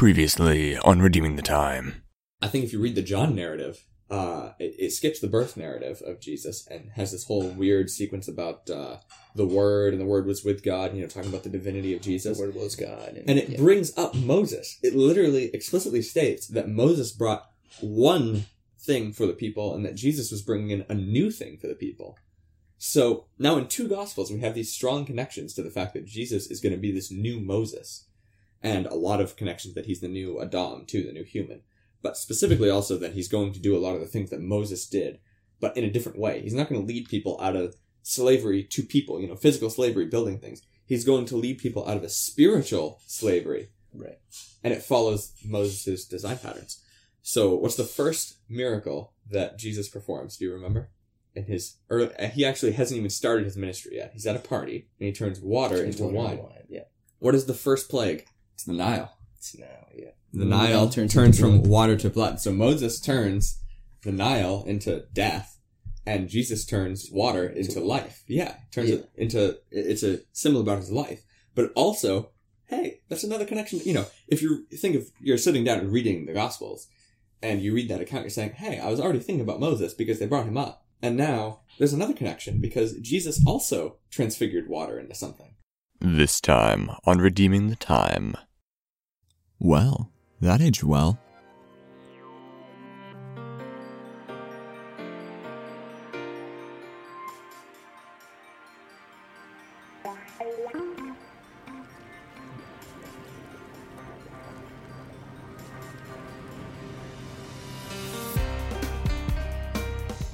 Previously on Redeeming the Time. I think if you read the John narrative, uh, it, it skips the birth narrative of Jesus and has this whole weird sequence about uh, the Word and the Word was with God. You know, talking about the divinity of Jesus. The word was God. and it yeah. brings up Moses. It literally explicitly states that Moses brought one thing for the people and that Jesus was bringing in a new thing for the people. So now in two gospels, we have these strong connections to the fact that Jesus is going to be this new Moses and a lot of connections that he's the new Adam too, the new human, but specifically also that he's going to do a lot of the things that Moses did, but in a different way. He's not going to lead people out of slavery to people, you know, physical slavery, building things. He's going to lead people out of a spiritual slavery right. and it follows Moses' design patterns. So, what's the first miracle that Jesus performs? Do you remember? In his, or uh, he actually hasn't even started his ministry yet. He's at a party and he turns water into Water wine. wine. Yeah. What is the first plague? It's the Nile. It's now. Yeah. The The Nile Nile turns, turns from blood. water to blood. So Moses turns the Nile into death, and Jesus turns water into life. Yeah, turns Yeah. it into. It's a symbol about his life, but also, hey, that's another connection. You know, if you think of you're sitting down and reading the Gospels, and you read that account, you're saying, hey, I was already thinking about Moses because they brought him up, and now there's another connection because Jesus also transfigured water into something. This time on Redeeming the Time. Well, that aged well.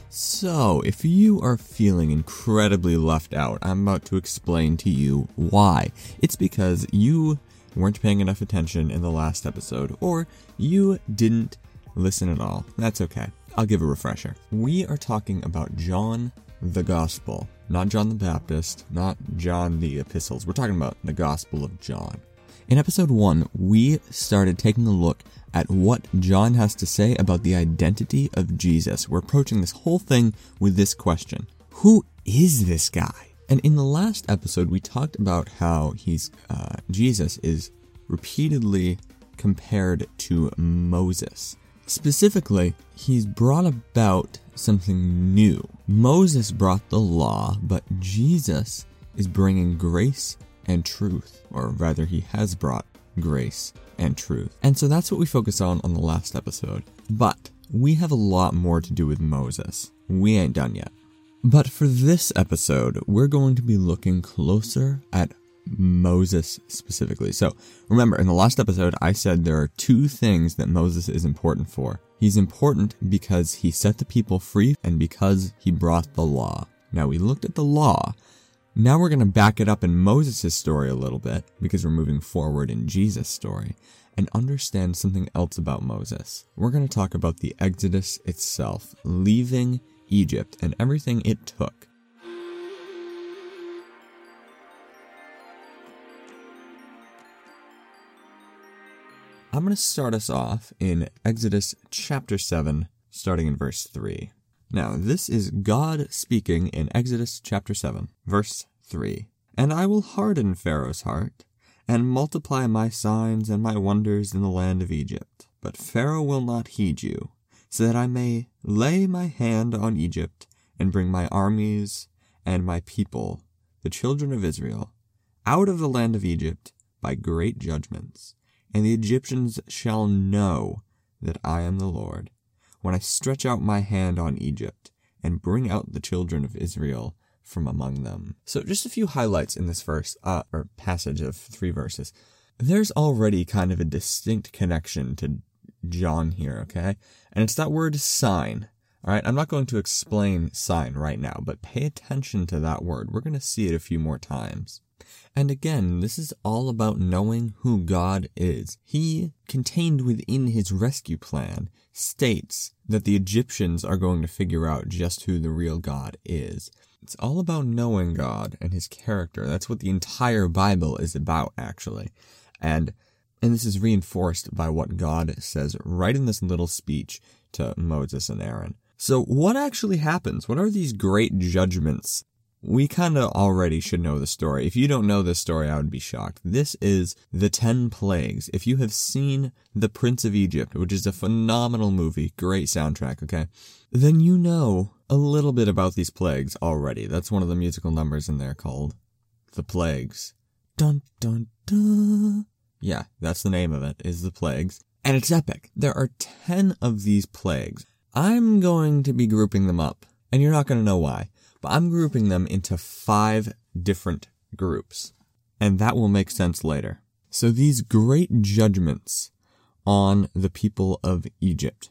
So, if you are feeling incredibly left out, I'm about to explain to you why. It's because you weren't paying enough attention in the last episode, or you didn't listen at all. That's okay. I'll give a refresher. We are talking about John the Gospel, not John the Baptist, not John the Epistles. We're talking about the Gospel of John. In episode 1, we started taking a look at what John has to say about the identity of Jesus. We're approaching this whole thing with this question Who is this guy? And in the last episode, we talked about how he's, uh, Jesus is repeatedly compared to Moses. Specifically, he's brought about something new. Moses brought the law, but Jesus is bringing grace and truth, or rather, he has brought grace and truth. And so that's what we focused on on the last episode. But we have a lot more to do with Moses. We ain't done yet. But for this episode, we're going to be looking closer at Moses specifically. So remember, in the last episode, I said there are two things that Moses is important for. He's important because he set the people free and because he brought the law. Now we looked at the law. Now we're going to back it up in Moses' story a little bit because we're moving forward in Jesus' story and understand something else about Moses. We're going to talk about the Exodus itself, leaving Egypt and everything it took. I'm going to start us off in Exodus chapter 7, starting in verse 3. Now, this is God speaking in Exodus chapter 7, verse 3. And I will harden Pharaoh's heart, and multiply my signs and my wonders in the land of Egypt. But Pharaoh will not heed you, so that I may lay my hand on Egypt, and bring my armies and my people, the children of Israel, out of the land of Egypt by great judgments. And the Egyptians shall know that I am the Lord, when I stretch out my hand on Egypt, and bring out the children of Israel from among them. So just a few highlights in this verse, uh, or passage of three verses. There's already kind of a distinct connection to John here, okay? And it's that word sign. All right, I'm not going to explain sign right now, but pay attention to that word. We're going to see it a few more times. And again, this is all about knowing who God is. He, contained within his rescue plan, states that the Egyptians are going to figure out just who the real God is. It's all about knowing God and his character. That's what the entire Bible is about, actually. And and this is reinforced by what God says right in this little speech to Moses and Aaron. So what actually happens? What are these great judgments? we kind of already should know the story. If you don't know this story, I would be shocked. This is the 10 plagues. If you have seen The Prince of Egypt, which is a phenomenal movie, great soundtrack, okay, then you know a little bit about these plagues already. That's one of the musical numbers in there called The Plagues. Dun dun dun. Yeah, that's the name of it, is The Plagues. And it's epic. There are 10 of these plagues. I'm going to be grouping them up, and you're not going to know why, but I'm grouping them into five different groups. And that will make sense later. So these great judgments on the people of Egypt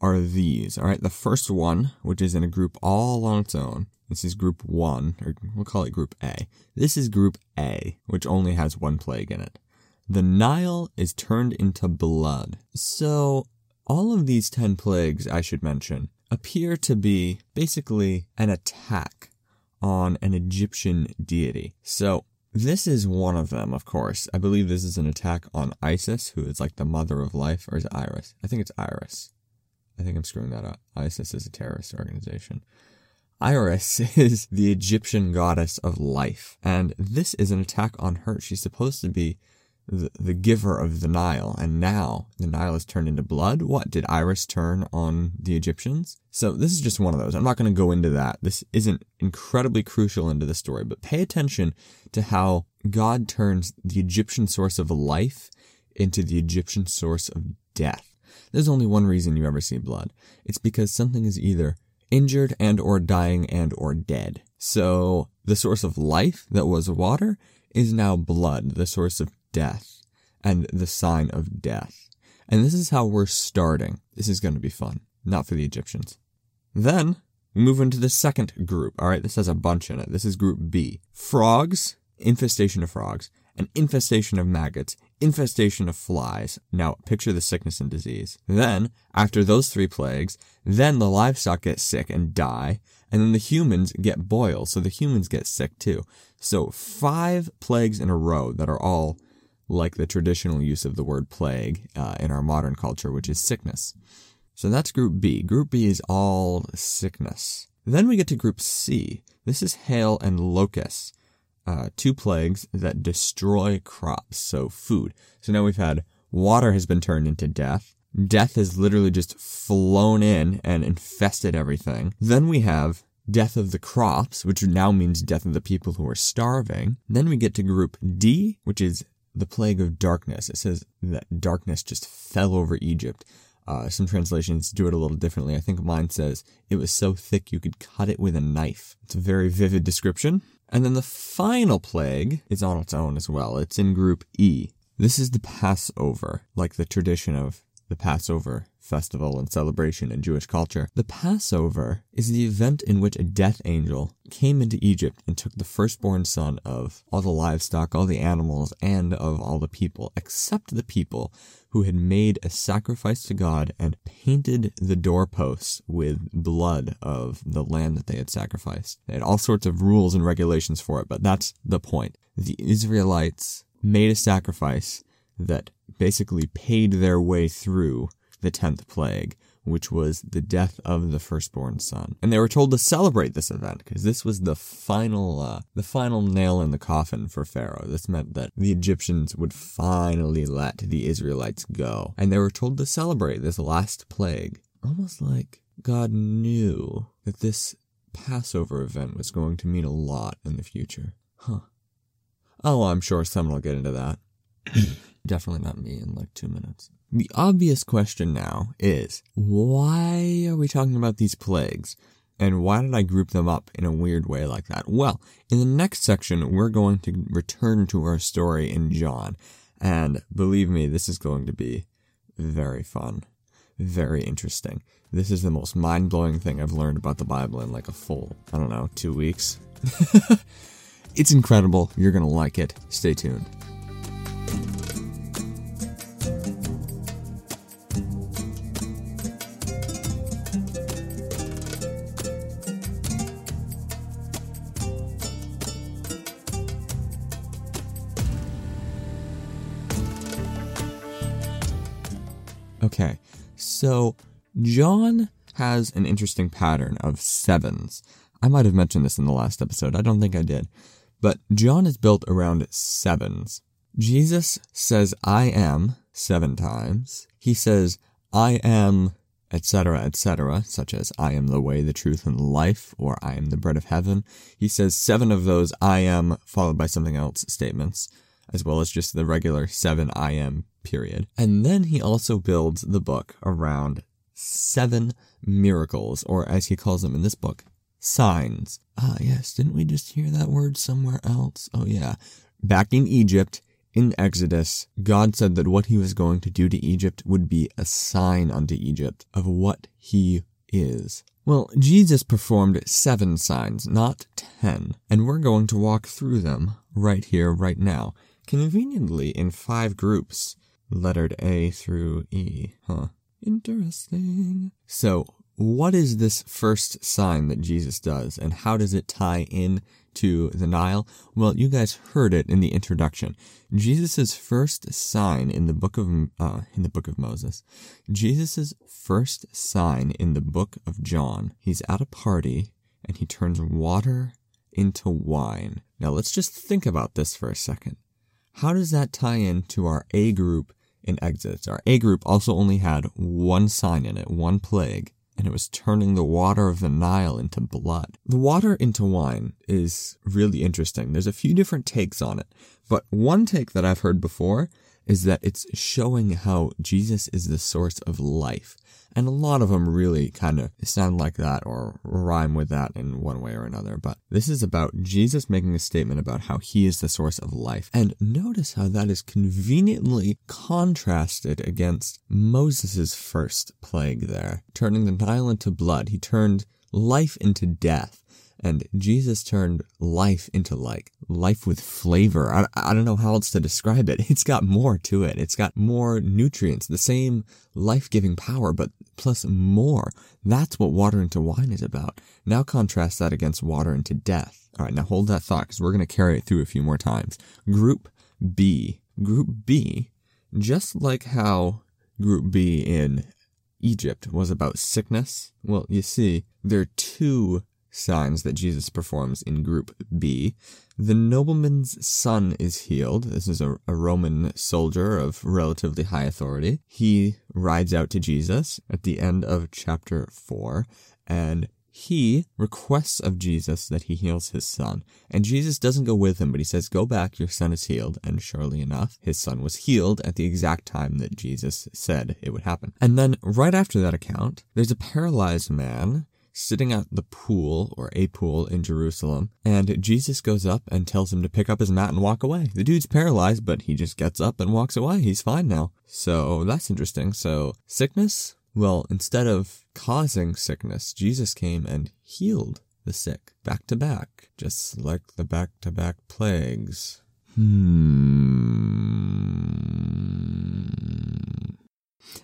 are these. All right. The first one, which is in a group all on its own. This is group one, or we'll call it group A. This is group A, which only has one plague in it. The Nile is turned into blood. So all of these 10 plagues, I should mention, appear to be basically an attack on an Egyptian deity. So this is one of them, of course. I believe this is an attack on Isis, who is like the mother of life, or is it Iris? I think it's Iris. I think I'm screwing that up. ISIS is a terrorist organization. Iris is the Egyptian goddess of life, and this is an attack on her. She's supposed to be the, the giver of the Nile, and now the Nile is turned into blood. What did Iris turn on the Egyptians? So this is just one of those. I'm not going to go into that. This isn't incredibly crucial into the story, but pay attention to how God turns the Egyptian source of life into the Egyptian source of death. There's only one reason you ever see blood. It's because something is either injured and or dying and or dead. So the source of life that was water is now blood, the source of death and the sign of death. And this is how we're starting. This is going to be fun. Not for the Egyptians. Then we move into the second group. All right. This has a bunch in it. This is group B. Frogs, infestation of frogs, an infestation of maggots, infestation of flies. Now, picture the sickness and disease. Then, after those three plagues, then the livestock get sick and die, and then the humans get boils, so the humans get sick too. So, five plagues in a row that are all like the traditional use of the word plague uh, in our modern culture, which is sickness. So that's group B. Group B is all sickness. Then we get to group C. This is hail and locusts uh, two plagues that destroy crops, so food. So now we've had water has been turned into death. Death has literally just flown in and infested everything. Then we have death of the crops, which now means death of the people who are starving. Then we get to group D, which is the plague of darkness. It says that darkness just fell over Egypt. Uh, some translations do it a little differently. I think mine says it was so thick you could cut it with a knife. It's a very vivid description. And then the final plague is on its own as well. It's in group E. This is the Passover, like the tradition of the Passover festival and celebration in Jewish culture. The Passover is the event in which a death angel came into Egypt and took the firstborn son of all the livestock, all the animals, and of all the people, except the people who had made a sacrifice to God and painted the doorposts with blood of the lamb that they had sacrificed. They had all sorts of rules and regulations for it, but that's the point. The Israelites made a sacrifice that basically paid their way through the tenth plague, which was the death of the firstborn son. And they were told to celebrate this event because this was the final, uh, the final nail in the coffin for Pharaoh. This meant that the Egyptians would finally let the Israelites go. And they were told to celebrate this last plague. Almost like God knew that this Passover event was going to mean a lot in the future. Huh. Oh, I'm sure someone will get into that. Definitely not me in like two minutes. The obvious question now is why are we talking about these plagues? And why did I group them up in a weird way like that? Well, in the next section, we're going to return to our story in John. And believe me, this is going to be very fun, very interesting. This is the most mind blowing thing I've learned about the Bible in like a full, I don't know, two weeks. it's incredible. You're going to like it. Stay tuned. Okay, so John has an interesting pattern of sevens. I might have mentioned this in the last episode. I don't think I did. But John is built around sevens. Jesus says, I am seven times. He says, I am, etc., etc., such as I am the way, the truth, and the life, or I am the bread of heaven. He says seven of those I am followed by something else statements, as well as just the regular seven I am period. And then he also builds the book around seven miracles, or as he calls them in this book, signs. Ah, yes, didn't we just hear that word somewhere else? Oh, yeah. Back in Egypt, in Exodus, God said that what he was going to do to Egypt would be a sign unto Egypt of what he is. Well, Jesus performed seven signs, not ten, and we're going to walk through them right here, right now, conveniently in five groups, lettered A through E. Huh. Interesting. So, what is this first sign that Jesus does, and how does it tie in to the Nile? Well, you guys heard it in the introduction. Jesus' first sign in the book of uh, in the book of Moses. Jesus' first sign in the book of John. He's at a party and he turns water into wine. Now let's just think about this for a second. How does that tie in to our A group in Exodus? Our A group also only had one sign in it, one plague and it was turning the water of the Nile into blood. The water into wine is really interesting. There's a few different takes on it, but one take that I've heard before is that it's showing how Jesus is the source of life. And a lot of them really kind of sound like that or rhyme with that in one way or another. But this is about Jesus making a statement about how he is the source of life. And notice how that is conveniently contrasted against Moses' first plague there, turning the Nile into blood. He turned life into death. And Jesus turned life into like life with flavor. I, I don't know how else to describe it. It's got more to it. It's got more nutrients, the same life giving power, but plus more. That's what water into wine is about. Now contrast that against water into death. All right, now hold that thought because we're going to carry it through a few more times. Group B. Group B, just like how Group B in Egypt was about sickness, well, you see, there are two signs that Jesus performs in group B. The nobleman's son is healed. This is a, a, Roman soldier of relatively high authority. He rides out to Jesus at the end of chapter 4 and he requests of Jesus that he heals his son. And Jesus doesn't go with him, but he says, Go back, your son is healed. And surely enough, his son was healed at the exact time that Jesus said it would happen. And then right after that account, there's a paralyzed man sitting at the pool or a pool in Jerusalem, and Jesus goes up and tells him to pick up his mat and walk away. The dude's paralyzed, but he just gets up and walks away. He's fine now. So that's interesting. So sickness? Well, instead of causing sickness, Jesus came and healed the sick back to back, just like the back to back plagues. Hmm.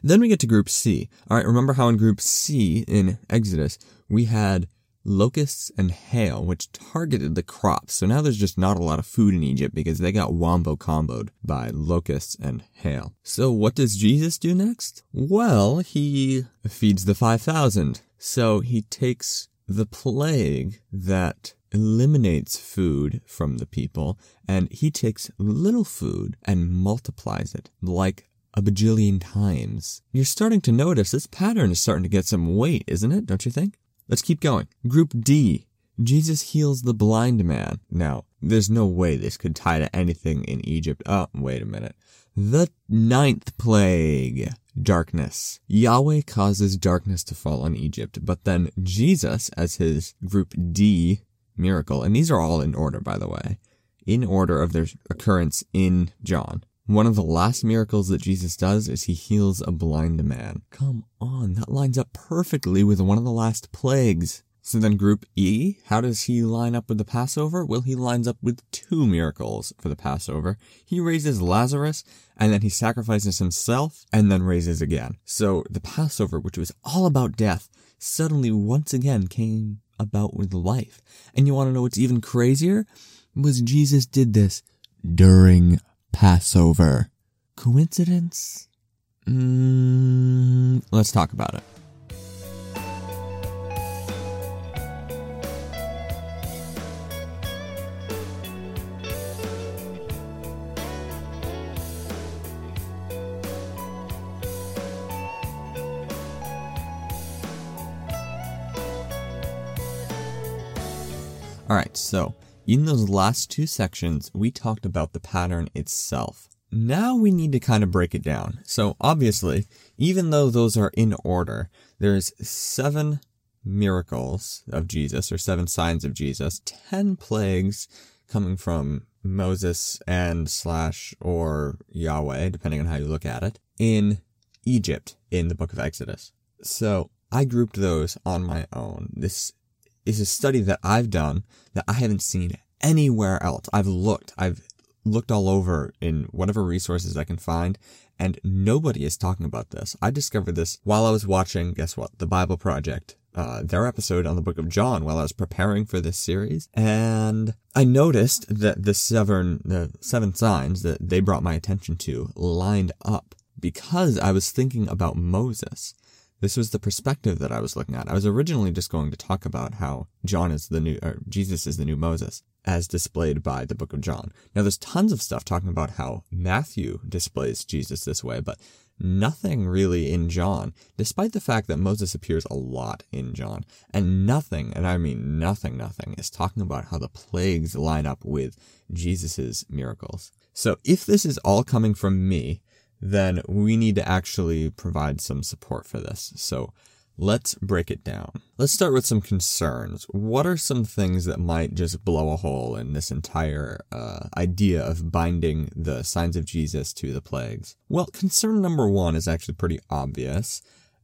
Then we get to group C. All right, remember how in group C in Exodus, we had locusts and hail, which targeted the crops. So now there's just not a lot of food in Egypt because they got wombo comboed by locusts and hail. So what does Jesus do next? Well, he feeds the 5,000. So he takes the plague that eliminates food from the people and he takes little food and multiplies it like a bajillion times. You're starting to notice this pattern is starting to get some weight, isn't it? Don't you think? Let's keep going. Group D. Jesus heals the blind man. Now, there's no way this could tie to anything in Egypt. Oh, wait a minute. The ninth plague. Darkness. Yahweh causes darkness to fall on Egypt, but then Jesus, as his group D miracle, and these are all in order, by the way, in order of their occurrence in John. One of the last miracles that Jesus does is he heals a blind man. Come on, that lines up perfectly with one of the last plagues. So then group E, how does he line up with the Passover? Well, he lines up with two miracles for the Passover. He raises Lazarus, and then he sacrifices himself, and then raises again. So the Passover, which was all about death, suddenly once again came about with life. And you want to know what's even crazier? Was Jesus did this during Passover. Coincidence? Mm, let's talk about it. All right, so in those last two sections, we talked about the pattern itself. Now we need to kind of break it down. So obviously, even though those are in order, there's seven miracles of Jesus or seven signs of Jesus, ten plagues coming from Moses and slash or Yahweh, depending on how you look at it, in Egypt in the book of Exodus. So I grouped those on my own. This is a study that I've done that I haven't seen anywhere else. I've looked, I've looked all over in whatever resources I can find, and nobody is talking about this. I discovered this while I was watching, guess what, the Bible Project, uh, their episode on the book of John while I was preparing for this series. And I noticed that the seven, the seven signs that they brought my attention to lined up because I was thinking about Moses. This was the perspective that I was looking at. I was originally just going to talk about how John is the new, or Jesus is the new Moses, as displayed by the book of John. Now, there's tons of stuff talking about how Matthew displays Jesus this way, but nothing really in John, despite the fact that Moses appears a lot in John. And nothing, and I mean nothing, nothing, is talking about how the plagues line up with Jesus's miracles. So if this is all coming from me, then we need to actually provide some support for this. So let's break it down. Let's start with some concerns. What are some things that might just blow a hole in this entire uh, idea of binding the signs of Jesus to the plagues? Well, concern number one is actually pretty obvious.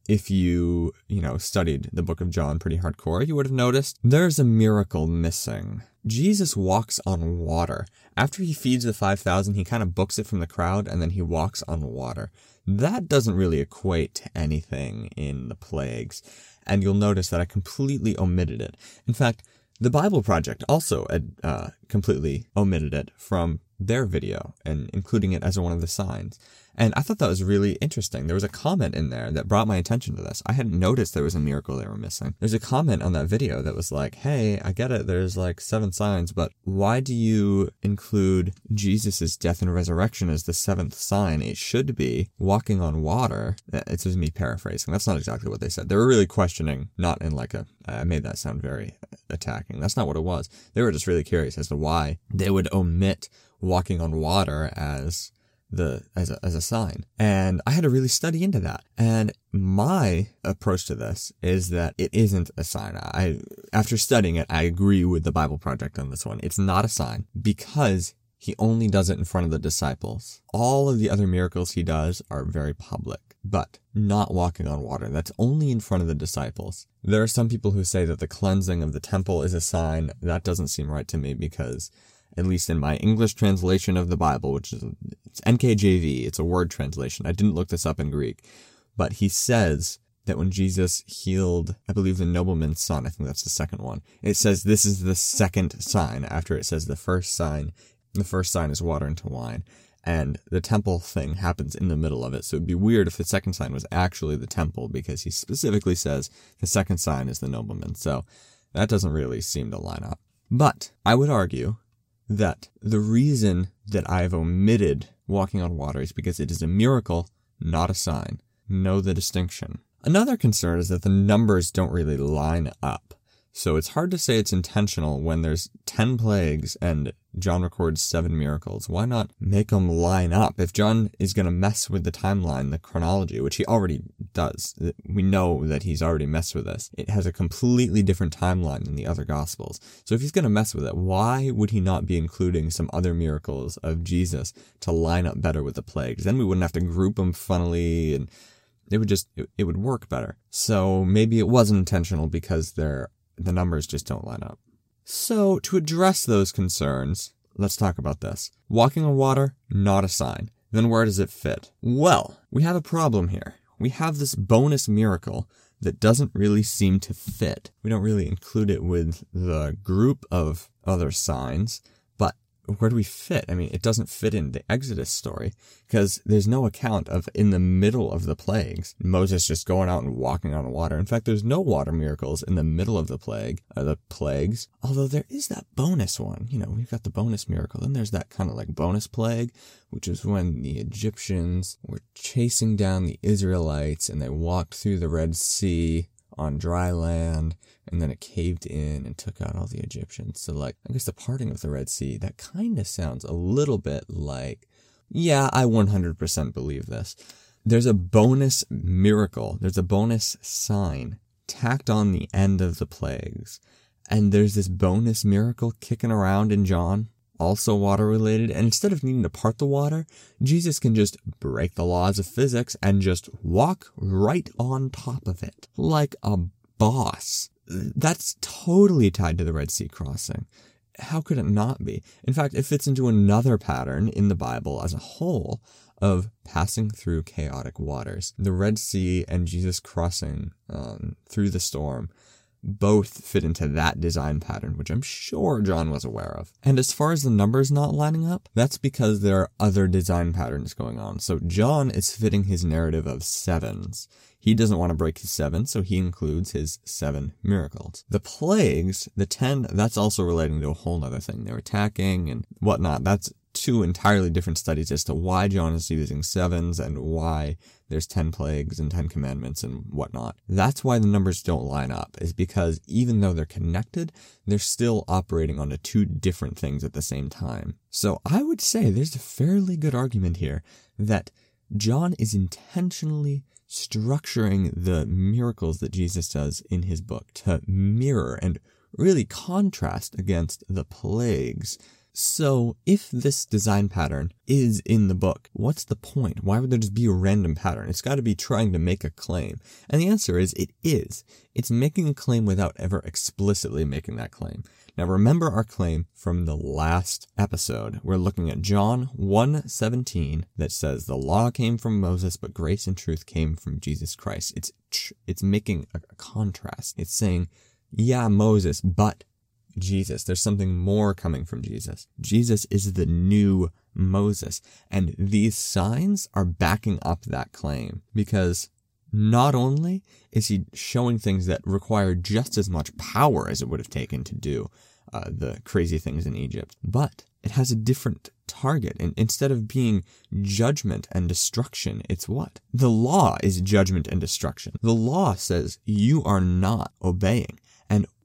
If you, you know, studied the book of John pretty hardcore, you would have noticed there's a miracle missing. Jesus walks on water. After he feeds the 5,000, he kind of books it from the crowd and then he walks on water. That doesn't really equate to anything in the plagues. And you'll notice that I completely omitted it. In fact, the Bible Project also uh, completely omitted it from their video and including it as one of the signs. And I thought that was really interesting. There was a comment in there that brought my attention to this. I hadn't noticed there was a miracle they were missing. There's a comment on that video that was like, hey, I get it, there's like seven signs, but why do you include Jesus' death and resurrection as the seventh sign? It should be walking on water. Uh, it's just me paraphrasing. That's not exactly what they said. They were really questioning, not in like a, I made that sound very attacking. That's not what it was. They were just really curious as to why they would omit walking on water as the as a, as a sign. And I had to really study into that. And my approach to this is that it isn't a sign. I after studying it, I agree with the Bible Project on this one. It's not a sign because he only does it in front of the disciples. All of the other miracles he does are very public, but not walking on water. That's only in front of the disciples. There are some people who say that the cleansing of the temple is a sign. That doesn't seem right to me because at least in my English translation of the Bible, which is it's NKJV, it's a word translation. I didn't look this up in Greek, but he says that when Jesus healed, I believe the nobleman's son, I think that's the second one. It says this is the second sign after it says the first sign. The first sign is water into wine. And the temple thing happens in the middle of it. So it'd be weird if the second sign was actually the temple because he specifically says the second sign is the nobleman. So that doesn't really seem to line up. But I would argue that the reason that I've omitted walking on water is because it is a miracle, not a sign. Know the distinction. Another concern is that the numbers don't really line up. So it's hard to say it's intentional when there's 10 plagues and John records seven miracles. Why not make them line up? If John is going to mess with the timeline, the chronology, which he already does, we know that he's already messed with this. It has a completely different timeline than the other gospels. So if he's going to mess with it, why would he not be including some other miracles of Jesus to line up better with the plagues? Then we wouldn't have to group them funnily and it would just, it, would work better. So maybe it wasn't intentional because they're the numbers just don't line up. So, to address those concerns, let's talk about this. Walking on water, not a sign. Then where does it fit? Well, we have a problem here. We have this bonus miracle that doesn't really seem to fit. We don't really include it with the group of other signs where do we fit? I mean, it doesn't fit in the Exodus story because there's no account of in the middle of the plagues, Moses just going out and walking on water. In fact, there's no water miracles in the middle of the plague, uh, the plagues. Although there is that bonus one, you know, we've got the bonus miracle. Then there's that kind of like bonus plague, which is when the Egyptians were chasing down the Israelites and they walked through the Red Sea on dry land, and then it caved in and took out all the Egyptians. So, like, I guess the parting of the Red Sea, that kind of sounds a little bit like, yeah, I 100% believe this. There's a bonus miracle, there's a bonus sign tacked on the end of the plagues. And there's this bonus miracle kicking around in John, also water related. And instead of needing to part the water, Jesus can just break the laws of physics and just walk right on top of it like a boss. That's totally tied to the Red Sea crossing. How could it not be? In fact, it fits into another pattern in the Bible as a whole of passing through chaotic waters. The Red Sea and Jesus crossing um, through the storm both fit into that design pattern, which I'm sure John was aware of. And as far as the numbers not lining up, that's because there are other design patterns going on. So John is fitting his narrative of sevens. He doesn't want to break his seven, so he includes his seven miracles. The plagues, the ten, that's also relating to a whole other thing. They're attacking and whatnot. That's two entirely different studies as to why John is using sevens and why there's 10 plagues and 10 commandments and whatnot. That's why the numbers don't line up, is because even though they're connected, they're still operating onto two different things at the same time. So I would say there's a fairly good argument here that John is intentionally structuring the miracles that Jesus does in his book to mirror and really contrast against the plagues so, if this design pattern is in the book, what's the point? Why would there just be a random pattern? It's got to be trying to make a claim. And the answer is it is. It's making a claim without ever explicitly making that claim. Now remember our claim from the last episode. We're looking at John 1:17 that says the law came from Moses but grace and truth came from Jesus Christ. It's it's making a contrast. It's saying, yeah, Moses, but Jesus. There's something more coming from Jesus. Jesus is the new Moses. And these signs are backing up that claim because not only is he showing things that require just as much power as it would have taken to do uh, the crazy things in Egypt, but it has a different target. And instead of being judgment and destruction, it's what? The law is judgment and destruction. The law says you are not obeying.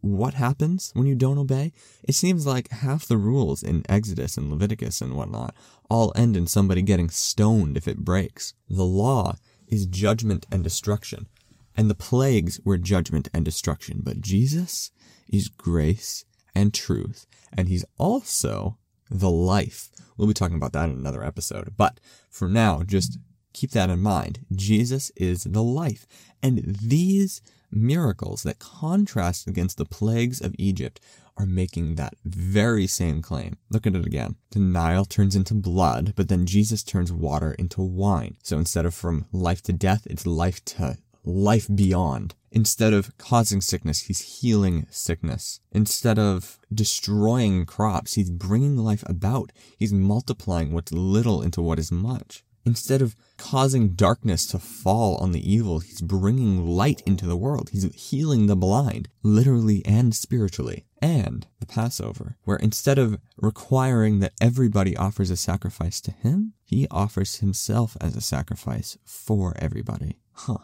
What happens when you don't obey? It seems like half the rules in Exodus and Leviticus and whatnot all end in somebody getting stoned if it breaks. The law is judgment and destruction, and the plagues were judgment and destruction, but Jesus is grace and truth, and he's also the life. We'll be talking about that in another episode, but for now, just keep that in mind. Jesus is the life, and these miracles that contrast against the plagues of Egypt are making that very same claim. Look at it again. The Nile turns into blood, but then Jesus turns water into wine. So instead of from life to death, it's life to life beyond. Instead of causing sickness, he's healing sickness. Instead of destroying crops, he's bringing life about. He's multiplying what's little into what is much. Instead of causing darkness to fall on the evil, he's bringing light into the world. He's healing the blind, literally and spiritually. And the Passover, where instead of requiring that everybody offers a sacrifice to him, he offers himself as a sacrifice for everybody. Huh.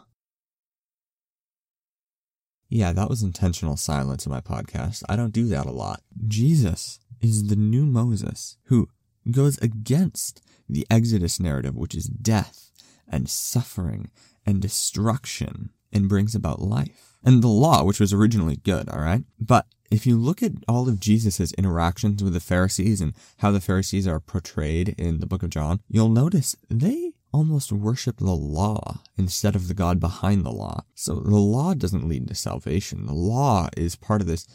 Yeah, that was intentional silence in my podcast. I don't do that a lot. Jesus is the new Moses who goes against the Exodus narrative, which is death and suffering and destruction, and brings about life. And the law, which was originally good, alright? But if you look at all of Jesus' interactions with the Pharisees and how the Pharisees are portrayed in the book of John, you'll notice they almost worship the law instead of the God behind the law. So the law doesn't lead to salvation. The law is part of this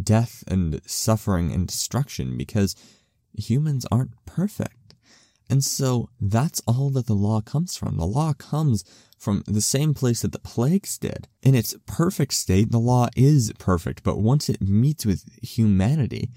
death and suffering and destruction because humans aren't perfect. And so that's all that the law comes from. The law comes from the same place that the plagues did. In its perfect state, the law is perfect, but once it meets with humanity,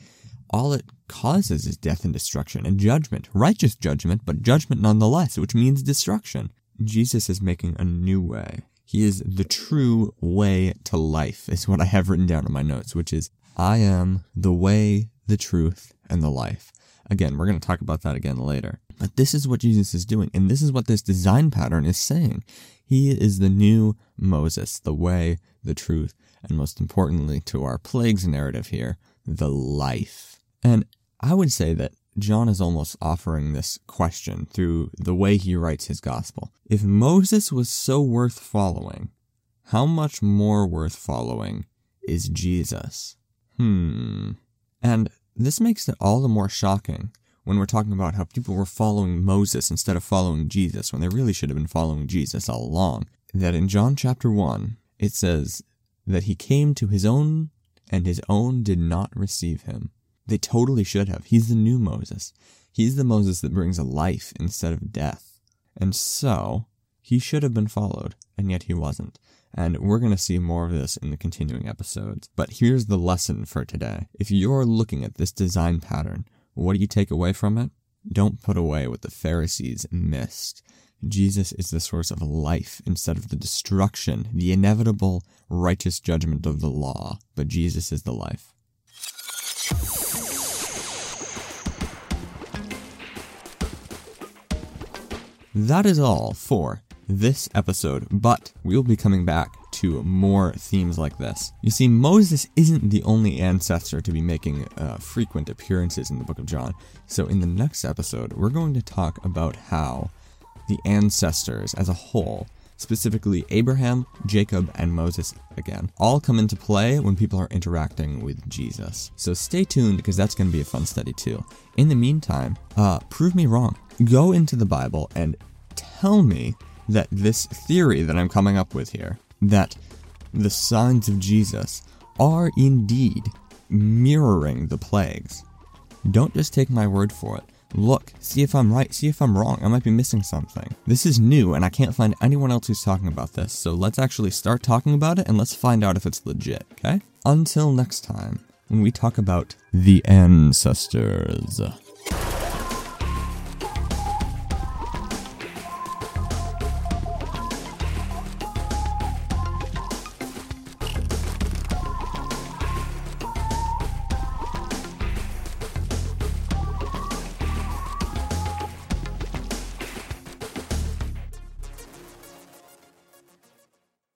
all it causes is death and destruction and judgment. Righteous judgment, but judgment nonetheless, which means destruction. Jesus is making a new way. He is the true way to life, is what I have written down in my notes, which is I am the way, the truth, and the life Again, we're going to talk about that again later. But this is what Jesus is doing, and this is what this design pattern is saying. He is the new Moses, the way, the truth, and most importantly to our plagues narrative here, the life. And I would say that John is almost offering this question through the way he writes his gospel. If Moses was so worth following, how much more worth following is Jesus? Hmm. And this makes it all the more shocking when we're talking about how people were following Moses instead of following Jesus when they really should have been following Jesus all along. That in John chapter 1, it says that he came to his own and his own did not receive him. They totally should have. He's the new Moses. He's the Moses that brings a life instead of death. And so, he should have been followed, and yet he wasn't. And we're going to see more of this in the continuing episodes. But here's the lesson for today. If you're looking at this design pattern, what do you take away from it? Don't put away what the Pharisees missed. Jesus is the source of life instead of the destruction, the inevitable righteous judgment of the law. But Jesus is the life. That is all for this episode, but we will be coming back to more themes like this. You see, Moses isn't the only ancestor to be making uh, frequent appearances in the book of John. So, in the next episode, we're going to talk about how the ancestors as a whole, specifically Abraham, Jacob, and Moses again, all come into play when people are interacting with Jesus. So, stay tuned because that's going to be a fun study too. In the meantime, uh, prove me wrong. Go into the Bible and tell me that this theory that I'm coming up with here, that the signs of Jesus are indeed mirroring the plagues. Don't just take my word for it. Look, see if I'm right, see if I'm wrong. I might be missing something. This is new, and I can't find anyone else who's talking about this, so let's actually start talking about it and let's find out if it's legit, okay? Until next time, when we talk about the ancestors.